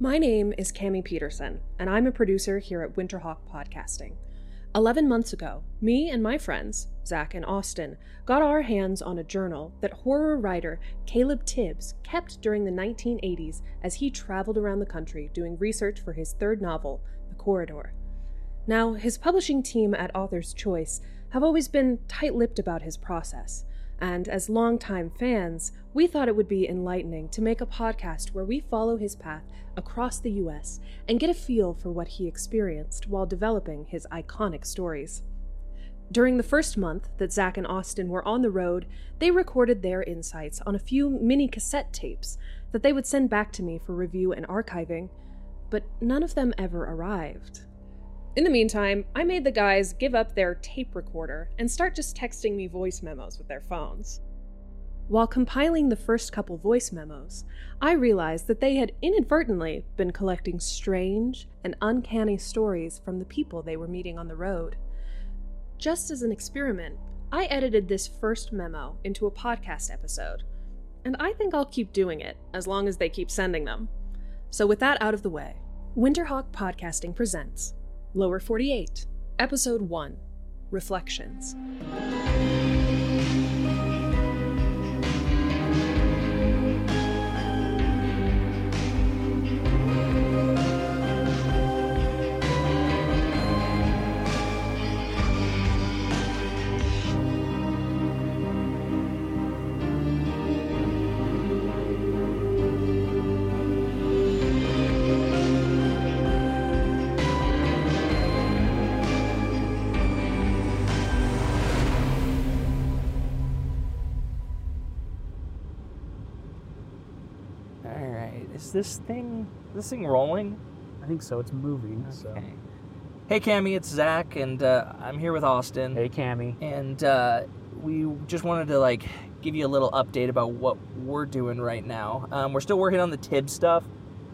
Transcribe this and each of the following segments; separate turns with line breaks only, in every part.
My name is Cami Peterson, and I'm a producer here at Winterhawk Podcasting. Eleven months ago, me and my friends, Zach and Austin, got our hands on a journal that horror writer Caleb Tibbs kept during the 1980s as he traveled around the country doing research for his third novel, The Corridor. Now, his publishing team at Author's Choice have always been tight lipped about his process and as longtime fans, we thought it would be enlightening to make a podcast where we follow his path across the US and get a feel for what he experienced while developing his iconic stories. During the first month that Zach and Austin were on the road, they recorded their insights on a few mini cassette tapes that they would send back to me for review and archiving, but none of them ever arrived. In the meantime, I made the guys give up their tape recorder and start just texting me voice memos with their phones. While compiling the first couple voice memos, I realized that they had inadvertently been collecting strange and uncanny stories from the people they were meeting on the road. Just as an experiment, I edited this first memo into a podcast episode, and I think I'll keep doing it as long as they keep sending them. So, with that out of the way, Winterhawk Podcasting presents Lower 48, Episode 1 Reflections.
This thing is this thing rolling?
I think so. It's moving. So.
Okay. Hey, Cammy, it's Zach, and uh, I'm here with Austin.
Hey, Cammy.
And uh, we just wanted to like give you a little update about what we're doing right now. Um, we're still working on the Tib stuff,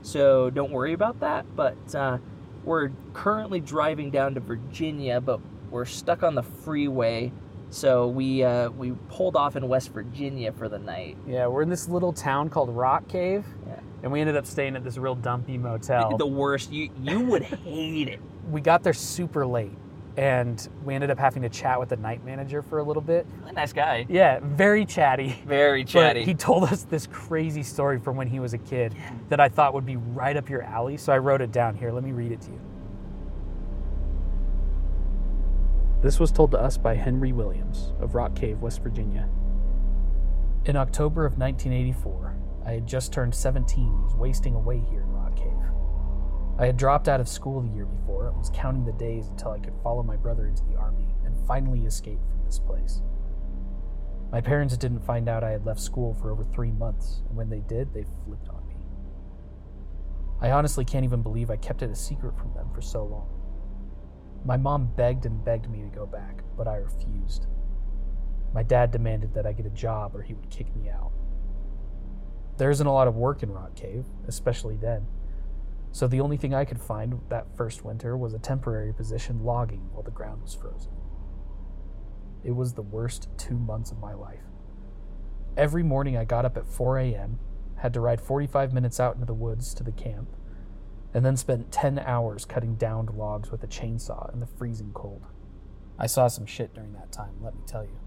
so don't worry about that. But uh, we're currently driving down to Virginia, but we're stuck on the freeway, so we uh, we pulled off in West Virginia for the night.
Yeah, we're in this little town called Rock Cave,
Yeah.
And we ended up staying at this real dumpy motel.
The worst. You you would hate it.
we got there super late, and we ended up having to chat with the night manager for a little bit.
Really nice guy.
Yeah, very chatty.
Very
But
chatty.
he told us this crazy story from when he was a kid that I thought would be right up your alley, so I wrote it down here. Let me read it to you. This was told to us by Henry Williams of Rock Cave, West Virginia. In October of 1984, I had just turned 17 and was wasting away here in Rock Cave. I had dropped out of school the year before and was counting the days until I could follow my brother into the army and finally escape from this place. My parents didn't find out I had left school for over three months, and when they did, they flipped on me. I honestly can't even believe I kept it a secret from them for so long. My mom begged and begged me to go back, but I refused. My dad demanded that I get a job or he would kick me out. There isn't a lot of work in Rock Cave, especially then, so the only thing I could find that first winter was a temporary position logging while the ground was frozen. It was the worst two months of my life. Every morning I got up at 4 a.m., had to ride 45 minutes out into the woods to the camp, and then spent 10 hours cutting downed logs with a chainsaw in the freezing cold. I saw some shit during that time, let me tell you.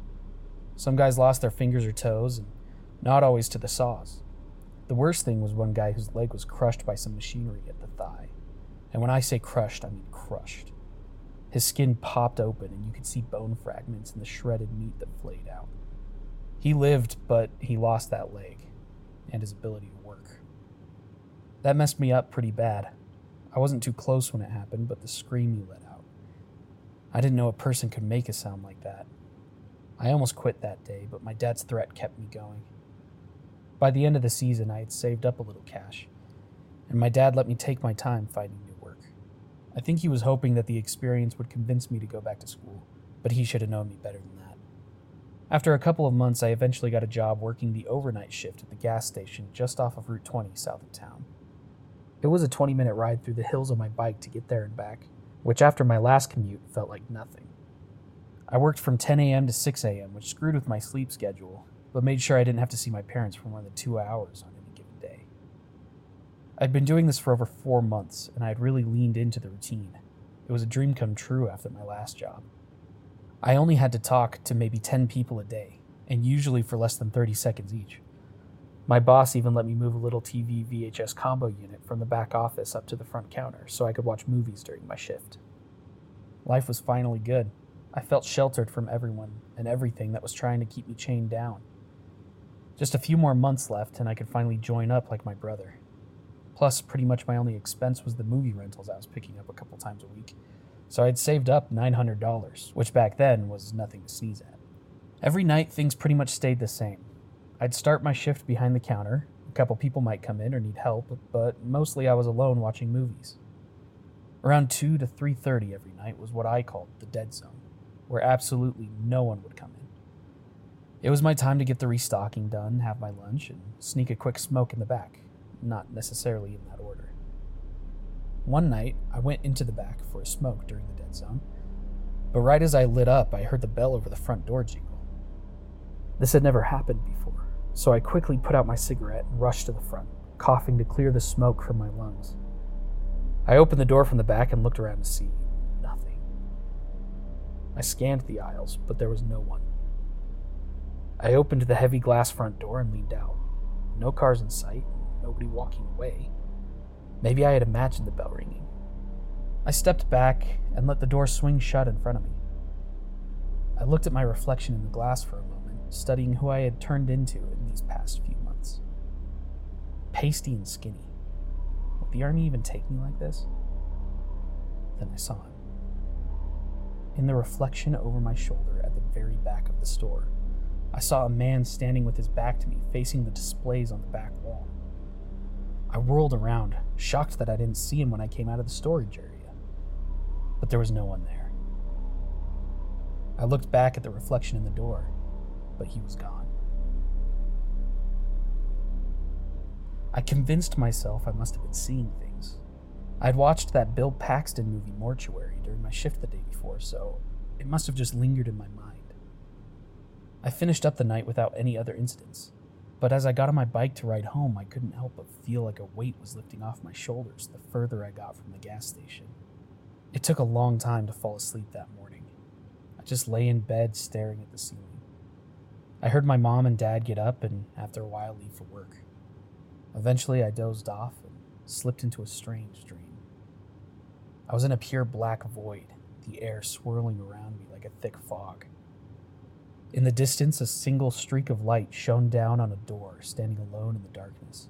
Some guys lost their fingers or toes, and not always to the saws. The worst thing was one guy whose leg was crushed by some machinery at the thigh. And when I say crushed, I mean crushed. His skin popped open, and you could see bone fragments and the shredded meat that flayed out. He lived, but he lost that leg and his ability to work. That messed me up pretty bad. I wasn't too close when it happened, but the scream he let out. I didn't know a person could make a sound like that. I almost quit that day, but my dad's threat kept me going. By the end of the season, I had saved up a little cash, and my dad let me take my time finding new work. I think he was hoping that the experience would convince me to go back to school, but he should have known me better than that. After a couple of months, I eventually got a job working the overnight shift at the gas station just off of Route 20 south of town. It was a 20 minute ride through the hills on my bike to get there and back, which after my last commute felt like nothing. I worked from 10 a.m. to 6 a.m., which screwed with my sleep schedule, but made sure I didn't have to see my parents for more than two hours on any given day. I'd been doing this for over four months, and I had really leaned into the routine. It was a dream come true after my last job. I only had to talk to maybe 10 people a day, and usually for less than 30 seconds each. My boss even let me move a little TV VHS combo unit from the back office up to the front counter so I could watch movies during my shift. Life was finally good. I felt sheltered from everyone and everything that was trying to keep me chained down. Just a few more months left, and I could finally join up like my brother. Plus, pretty much my only expense was the movie rentals I was picking up a couple times a week. So I'd saved up $900, which back then was nothing to sneeze at. Every night, things pretty much stayed the same. I'd start my shift behind the counter. A couple people might come in or need help, but mostly I was alone watching movies. Around 2 to 3:30 every night was what I called the dead zone, where absolutely no one would come in. It was my time to get the restocking done, have my lunch, and sneak a quick smoke in the back, not necessarily in that order. One night, I went into the back for a smoke during the dead zone, but right as I lit up, I heard the bell over the front door jingle. This had never happened before so I quickly put out my cigarette and rushed to the front, coughing to clear the smoke from my lungs. I opened the door from the back and looked around to see nothing. I scanned the aisles, but there was no one. I opened the heavy glass front door and leaned out. No cars in sight, nobody walking away. Maybe I had imagined the bell ringing. I stepped back and let the door swing shut in front of me. I looked at my reflection in the glass for a moment studying who I had turned into in these past few months. Pasty and skinny. Would the army even take me like this? Then I saw him. In the reflection over my shoulder at the very back of the store, I saw a man standing with his back to me, facing the displays on the back wall. I whirled around, shocked that I didn't see him when I came out of the storage area. But there was no one there. I looked back at the reflection in the door but he was gone. I convinced myself I must have been seeing things. I'd watched that Bill Paxton movie Mortuary during my shift the day before, so it must have just lingered in my mind. I finished up the night without any other incidents, but as I got on my bike to ride home, I couldn't help but feel like a weight was lifting off my shoulders the further I got from the gas station. It took a long time to fall asleep that morning. I just lay in bed staring at the ceiling. I heard my mom and dad get up and, after a while, leave for work. Eventually, I dozed off and slipped into a strange dream. I was in a pure black void, the air swirling around me like a thick fog. In the distance, a single streak of light shone down on a door, standing alone in the darkness.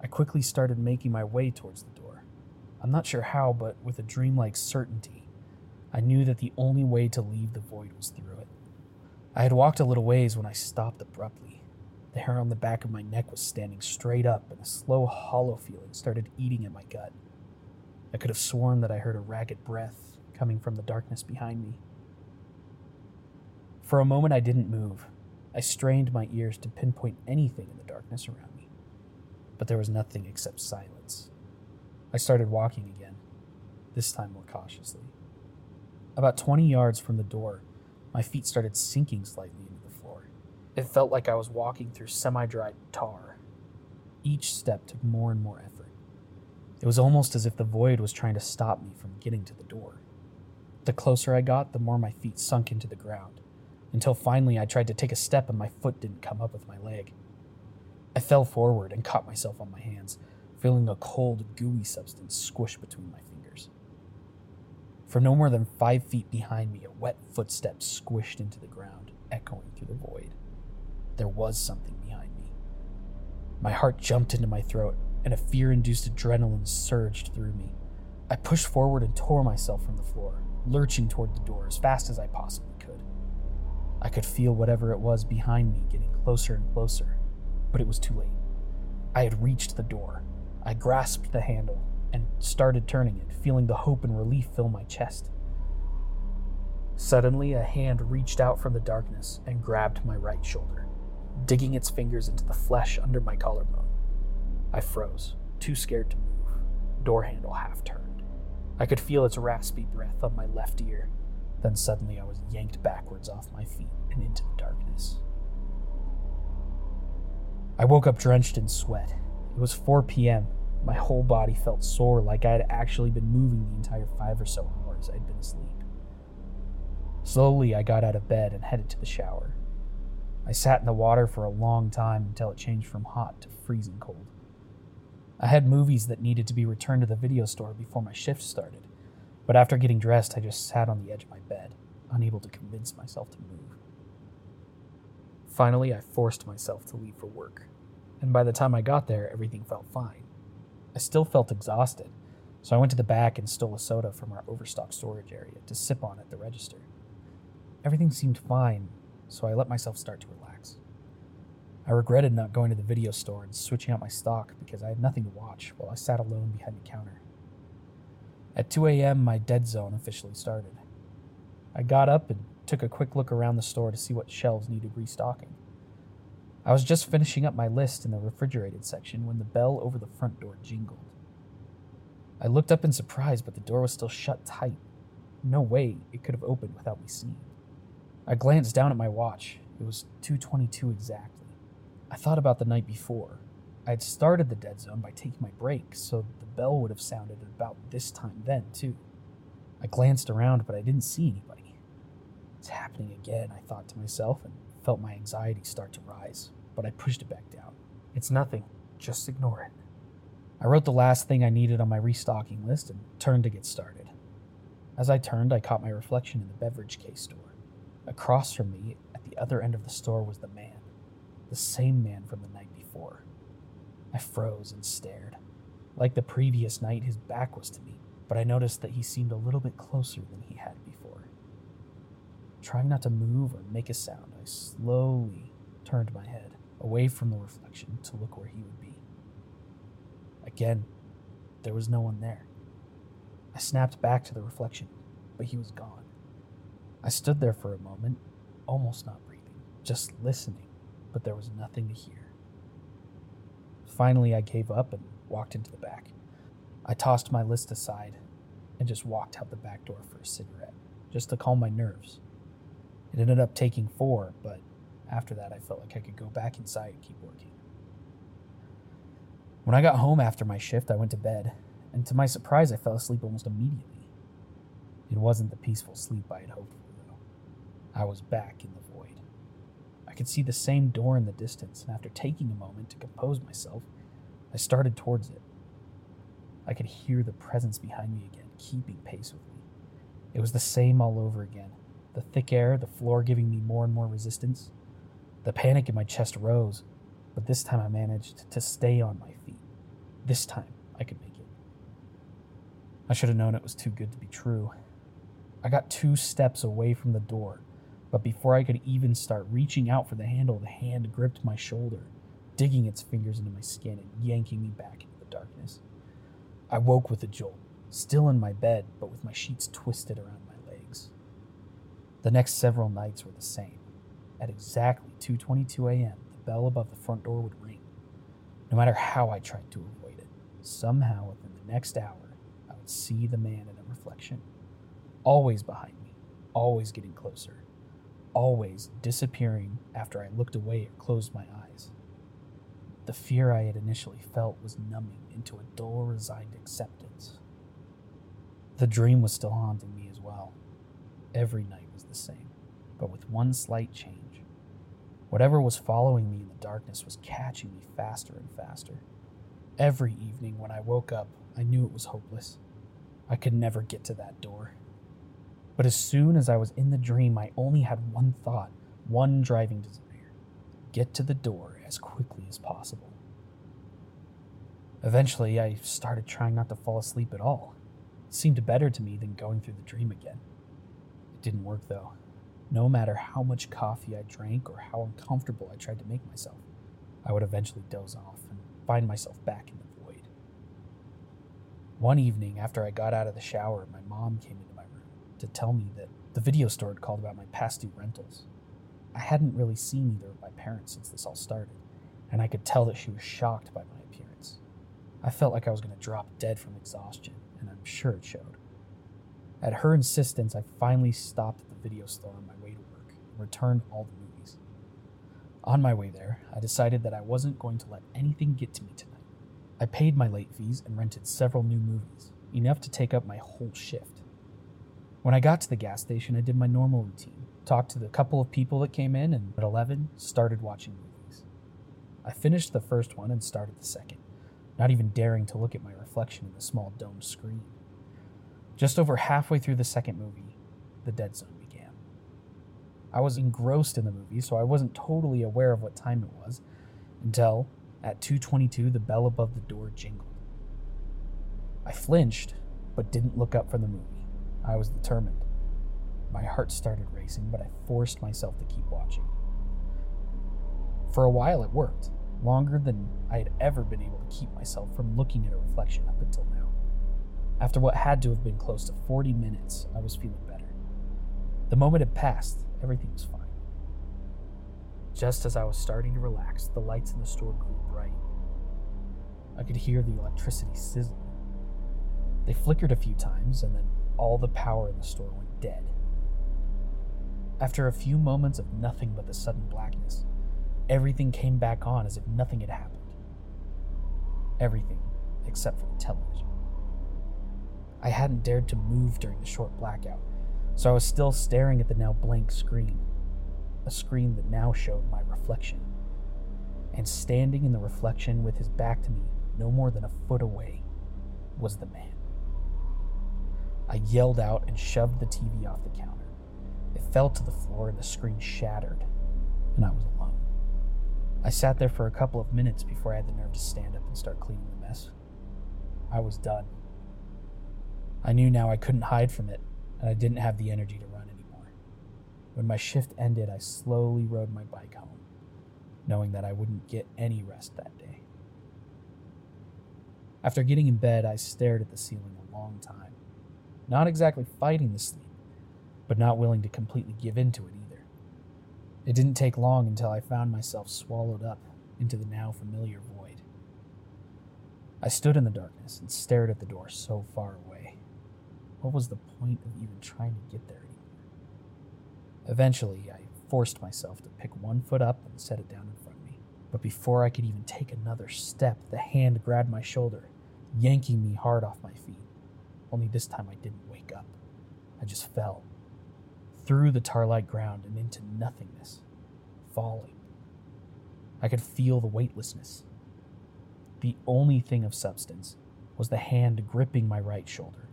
I quickly started making my way towards the door. I'm not sure how, but with a dreamlike certainty, I knew that the only way to leave the void was through it. I had walked a little ways when I stopped abruptly. The hair on the back of my neck was standing straight up, and a slow, hollow feeling started eating at my gut. I could have sworn that I heard a ragged breath coming from the darkness behind me. For a moment, I didn't move. I strained my ears to pinpoint anything in the darkness around me, but there was nothing except silence. I started walking again, this time more cautiously. About 20 yards from the door, my feet started sinking slightly into the floor. It felt like I was walking through semi dried tar. Each step took more and more effort. It was almost as if the void was trying to stop me from getting to the door. The closer I got, the more my feet sunk into the ground, until finally I tried to take a step and my foot didn't come up with my leg. I fell forward and caught myself on my hands, feeling a cold, gooey substance squish between my fingers. For no more than five feet behind me, a wet footstep squished into the ground, echoing through the void. There was something behind me. My heart jumped into my throat, and a fear induced adrenaline surged through me. I pushed forward and tore myself from the floor, lurching toward the door as fast as I possibly could. I could feel whatever it was behind me getting closer and closer, but it was too late. I had reached the door. I grasped the handle and started turning it, feeling the hope and relief fill my chest. Suddenly, a hand reached out from the darkness and grabbed my right shoulder, digging its fingers into the flesh under my collarbone. I froze, too scared to move, door handle half turned. I could feel its raspy breath on my left ear. Then suddenly I was yanked backwards off my feet and into the darkness. I woke up drenched in sweat. It was 4 p.m., My whole body felt sore, like I had actually been moving the entire five or so hours I'd been asleep. Slowly, I got out of bed and headed to the shower. I sat in the water for a long time until it changed from hot to freezing cold. I had movies that needed to be returned to the video store before my shift started, but after getting dressed, I just sat on the edge of my bed, unable to convince myself to move. Finally, I forced myself to leave for work, and by the time I got there, everything felt fine. I still felt exhausted, so I went to the back and stole a soda from our overstock storage area to sip on at the register. Everything seemed fine, so I let myself start to relax. I regretted not going to the video store and switching out my stock because I had nothing to watch while I sat alone behind the counter. At 2 a.m., my dead zone officially started. I got up and took a quick look around the store to see what shelves needed restocking. I was just finishing up my list in the refrigerated section when the bell over the front door jingled. I looked up in surprise, but the door was still shut tight. No way it could have opened without me seeing. I glanced down at my watch. It was 2:22 exactly. I thought about the night before. I had started the dead zone by taking my break, so the bell would have sounded about this time then, too. I glanced around, but I didn't see anybody. It's happening again, I thought to myself, and felt my anxiety start to rise, but I pushed it back down. It's nothing. Just ignore it. I wrote the last thing I needed on my restocking list and turned to get started. As I turned, I caught my reflection in the beverage case door. Across from me, at the other end of the store, was the man. The same man from the night before. I froze and stared. Like the previous night, his back was to me, but I noticed that he seemed a little bit closer than he had before. Trying not to move or make a sound, I slowly turned my head away from the reflection to look where he would be. Again, there was no one there. I snapped back to the reflection, but he was gone. I stood there for a moment, almost not breathing, just listening, but there was nothing to hear. Finally, I gave up and walked into the back. I tossed my list aside and just walked out the back door for a cigarette, just to calm my nerves. It ended up taking four, but after that, I felt like I could go back inside and keep working. When I got home after my shift, I went to bed, and to my surprise, I fell asleep almost immediately. It wasn't the peaceful sleep I had hoped for, though. I was back in the void. Could see the same door in the distance, and after taking a moment to compose myself, I started towards it. I could hear the presence behind me again, keeping pace with me. It was the same all over again the thick air, the floor giving me more and more resistance. The panic in my chest rose, but this time I managed to stay on my feet. This time I could make it. I should have known it was too good to be true. I got two steps away from the door, but before I could even start reaching out for the handle, the hand gripped my shoulder, digging its fingers into my skin and yanking me back into the darkness. I woke with a jolt, still in my bed, but with my sheets twisted around my legs. The next several nights were the same. At exactly 2:22 a.m., the bell above the front door would ring. No matter how I tried to avoid it, somehow within the next hour, I would see the man in a reflection, always behind me, always getting closer, always disappearing after I looked away or closed my eyes. The fear I had initially felt was numbing into a dull, resigned acceptance. The dream was still haunting me as well. Every night was the same, but with one slight change. Whatever was following me in the darkness was catching me faster and faster. Every evening when I woke up, I knew it was hopeless. I could never get to that door. But as soon as I was in the dream, I only had one thought, one driving desire get to the door as quickly as possible. Eventually, I started trying not to fall asleep at all. It seemed better to me than going through the dream again. It didn't work though. No matter how much coffee I drank or how uncomfortable I tried to make myself, I would eventually doze off and find myself back in the void. One evening, after I got out of the shower, my mom came room to tell me that the video store had called about my past due rentals. I hadn't really seen either of my parents since this all started, and I could tell that she was shocked by my appearance. I felt like I was going to drop dead from exhaustion, and I'm sure it showed. At her insistence, I finally stopped at the video store on my way to work and returned all the movies. On my way there, I decided that I wasn't going to let anything get to me tonight. I paid my late fees and rented several new movies, enough to take up my whole shift. When I got to the gas station, I did my normal routine, talked to the couple of people that came in, and at 11, started watching movies. I finished the first one and started the second, not even daring to look at my reflection in the small domed screen. Just over halfway through the second movie, the dead zone began. I was engrossed in the movie, so I wasn't totally aware of what time it was until at 2:22 the bell above the door jingled. I flinched but didn't look up from the movie. I was determined. My heart started racing, but I forced myself to keep watching. For a while it worked, longer than I had ever been able to keep myself from looking at a reflection up until now. After what had to have been close to 40 minutes, I was feeling better. The moment had passed, everything was fine. Just as I was starting to relax, the lights in the store grew bright. I could hear the electricity sizzling. They flickered a few times, and then all the power in the store went dead. After a few moments of nothing but the sudden blackness, everything came back on as if nothing had happened. Everything except for the television. I hadn't dared to move during the short blackout, so I was still staring at the now blank screen, a screen that now showed my reflection. And standing in the reflection with his back to me, no more than a foot away, was the man. I yelled out and shoved the TV off the counter. It fell to the floor and the screen shattered, and I was alone. I sat there for a couple of minutes before I had the nerve to stand up and start cleaning the mess. I was done. I knew now I couldn't hide from it, and I didn't have the energy to run anymore. When my shift ended, I slowly rode my bike home, knowing that I wouldn't get any rest that day. After getting in bed, I stared at the ceiling a long time, not exactly fighting the sleep, but not willing to completely give in to it either. It didn't take long until I found myself swallowed up into the now familiar void. I stood in the darkness and stared at the door so far away. What was the point of even trying to get there anymore? Eventually, I forced myself to pick one foot up and set it down in front of me. But before I could even take another step, the hand grabbed my shoulder, yanking me hard off my feet. Only this time I didn't wake up. I just fell through the tar-like ground and into nothingness, falling. I could feel the weightlessness. The only thing of substance was the hand gripping my right shoulder.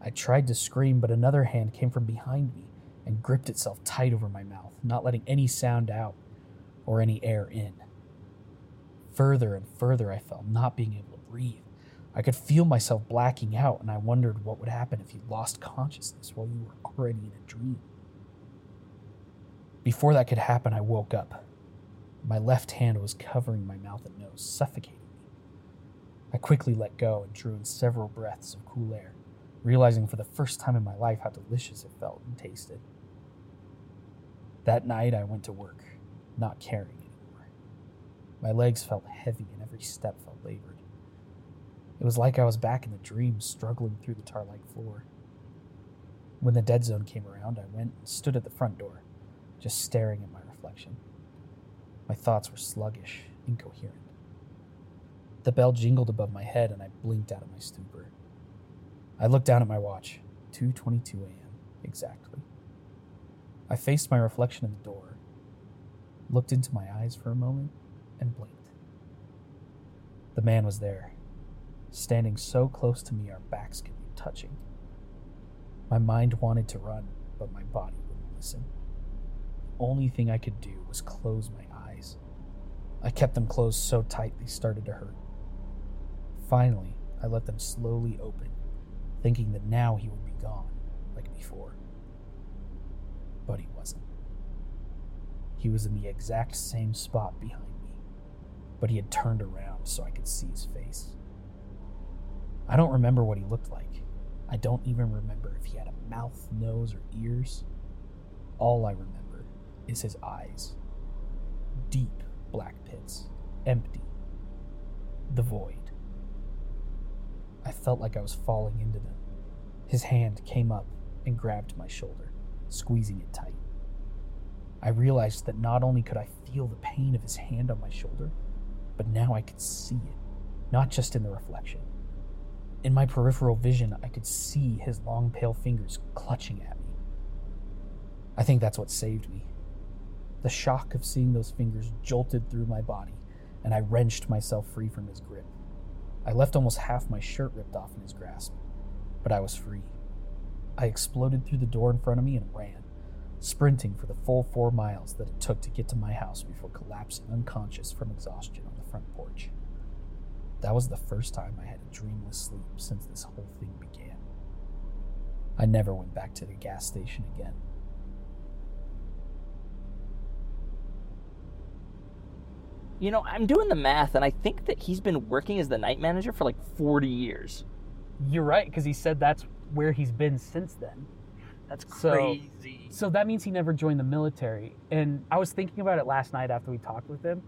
I tried to scream, but another hand came from behind me and gripped itself tight over my mouth, not letting any sound out or any air in. Further and further I fell, not being able to breathe. I could feel myself blacking out, and I wondered what would happen if you lost consciousness while you were already in a dream. Before that could happen, I woke up. My left hand was covering my mouth and nose, suffocating me. I quickly let go and drew in several breaths of cool air, realizing for the first time in my life how delicious it felt and tasted. That night, I went to work, not caring anymore. My legs felt heavy and every step felt labored. It was like I was back in the dream, struggling through the tar like floor. When the dead zone came around, I went and stood at the front door, just staring at my reflection. My thoughts were sluggish, incoherent. The bell jingled above my head and I blinked out of my stupor. I looked down at my watch, 2:22 a.m. exactly. I faced my reflection in the door, looked into my eyes for a moment, and blinked. The man was there, standing so close to me our backs could be touching. My mind wanted to run, but my body wouldn't listen. The only thing I could do was close my eyes. I kept them closed so tight they started to hurt. Finally, I let them slowly open, thinking that now he would be gone, like before. But he wasn't. He was in the exact same spot behind me, but he had turned around so I could see his face. I don't remember what he looked like. I don't even remember if he had a mouth, nose, or ears. All I remember is his eyes. Deep black pits, empty. The void. I felt like I was falling into them. His hand came up and grabbed my shoulder, squeezing it tight. I realized that not only could I feel the pain of his hand on my shoulder, but now I could see it. not just in the reflection. In my peripheral vision, I could see his long, pale fingers clutching at me. I think that's what saved me. The shock of seeing those fingers jolted through my body, and I wrenched myself free from his grip. I left almost half my shirt ripped off in his grasp, but I was free. I exploded through the door in front of me and ran, sprinting for the full four miles that it took to get to my house before collapsing unconscious from exhaustion on the front porch. That was the first time I had a dreamless sleep since this whole thing began. I never went back to the gas station again.
You know, I'm doing the math, and I think that he's been working as the night manager for like 40 years.
You're right, because he said that's where he's been since then.
That's
So-
crazy.
So that means he never joined the military. And I was thinking about it last night after we talked with him.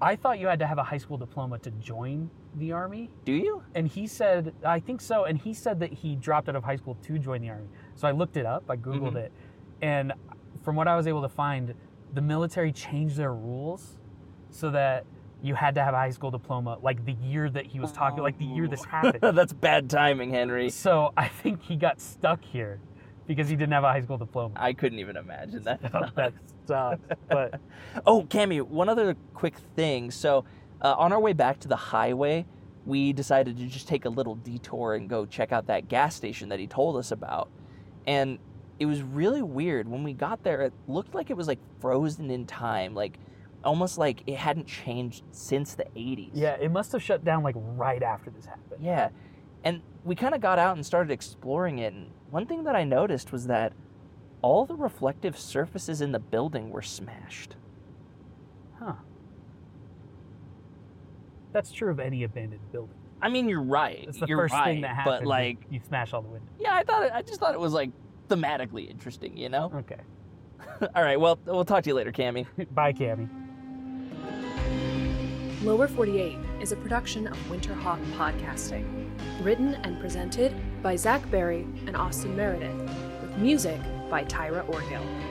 I thought you had to have a high school diploma to join the army.
Do you?
And he said, I think so. And he said that he dropped out of high school to join the army. So I looked it up, I Googled
Mhm.
it. And from what I was able to find, the military changed their rules so that you had to have a high school diploma like the year that he was talking, like the year this happened.
That's bad timing, Henry.
so I think he got stuck here because he didn't have a high school diploma.
I couldn't even imagine that.
that sucks. But
Oh, Cammy, one other quick thing. So, uh, on our way back to the highway, we decided to just take a little detour and go check out that gas station that he told us about. And it was really weird. When we got there, it looked like it was like frozen in time, like almost like it hadn't changed since the 80s.
yeah, it must have shut down like right after this happened.
Yeah. And we kind of got out and started exploring it. And one thing that I noticed was that all the reflective surfaces in the building were smashed.
Huh. That's true of any abandoned building.
I mean, you're right.
It's the
you're
first
right,
thing that happens.
But like,
you smash all the windows.
yeah, I thought it, I just thought it was like thematically interesting, you know.
Okay.
All right, well, we'll talk to you later, Cammy.
Bye, Cammy.
Lower 48 is a production of Winterhawk Podcasting. Written and presented by Zach Berry and Austin Meredith, with music by Tyra Orgill.